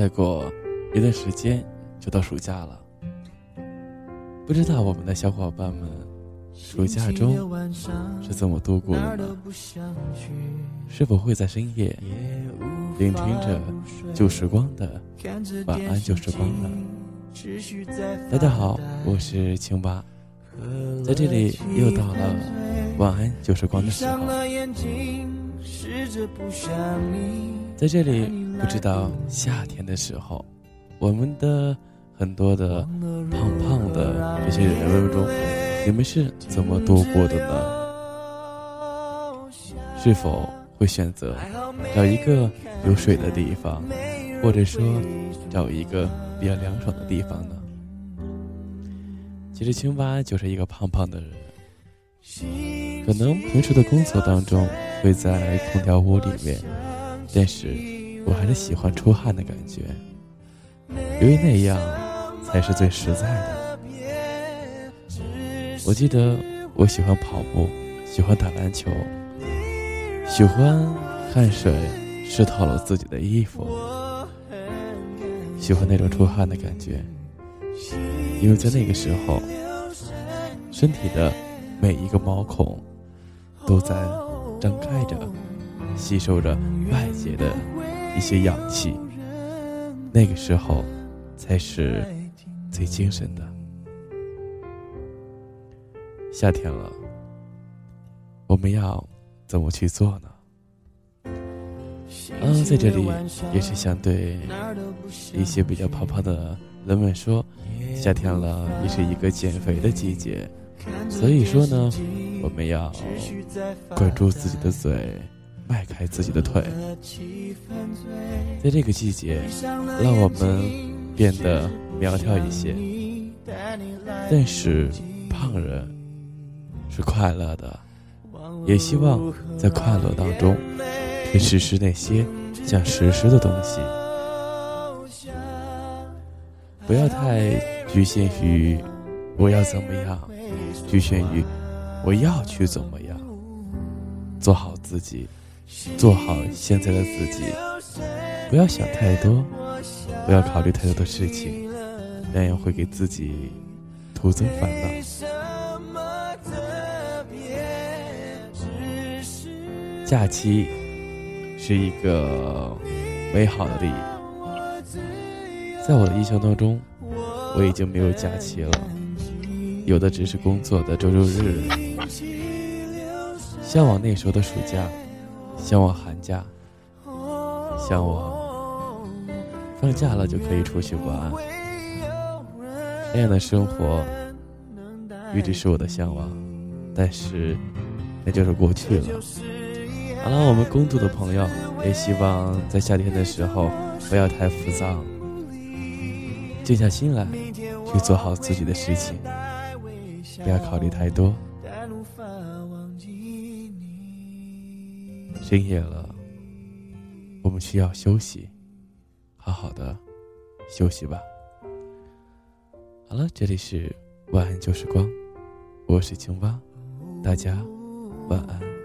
再过一段时间就到暑假了，不知道我们的小伙伴们暑假中是怎么度过的呢？是否会在深夜聆听着旧时光的晚安旧时光呢？大家好，我是青蛙，在这里又到了晚安旧时光的时候，在这里。不知道夏天的时候，我们的很多的胖胖的这些人物中，你们是怎么度过的呢？是否会选择找一个有水的地方，或者说找一个比较凉爽的地方呢？其实青蛙就是一个胖胖的人，可能平时的工作当中会在空调屋里面，但是。我还是喜欢出汗的感觉，因为那样才是最实在的。我记得我喜欢跑步，喜欢打篮球，喜欢汗水湿透了自己的衣服，喜欢那种出汗的感觉，因为在那个时候，身体的每一个毛孔都在张开着，吸收着外界的。一些氧气，那个时候才是最精神的。夏天了，我们要怎么去做呢？嗯，在这里也是想对一些比较胖胖的人们说，夏天了也是一个减肥的季节，所以说呢，我们要管住自己的嘴。迈开自己的腿，在这个季节，让我们变得苗条一些。但是，胖人是快乐的，也希望在快乐当中，去实施那些想实施的东西，不要太局限于我要怎么样，局限于我要去怎么样，做好自己。做好现在的自己，不要想太多，不要考虑太多的事情，那样会给自己徒增烦恼。假期是一个美好的礼，在我的印象当中，我已经没有假期了，有的只是工作的周六日。向往那时候的暑假。向往寒假，向往放假了就可以出去玩，那样的生活一直是我的向往，但是那就是过去了。好了，我们工作的朋友也希望在夏天的时候不要太浮躁，静下心来去做好自己的事情，不要考虑太多。深夜了，我们需要休息，好好的休息吧。好了，这里是晚安旧时光，我是青蛙，大家晚安。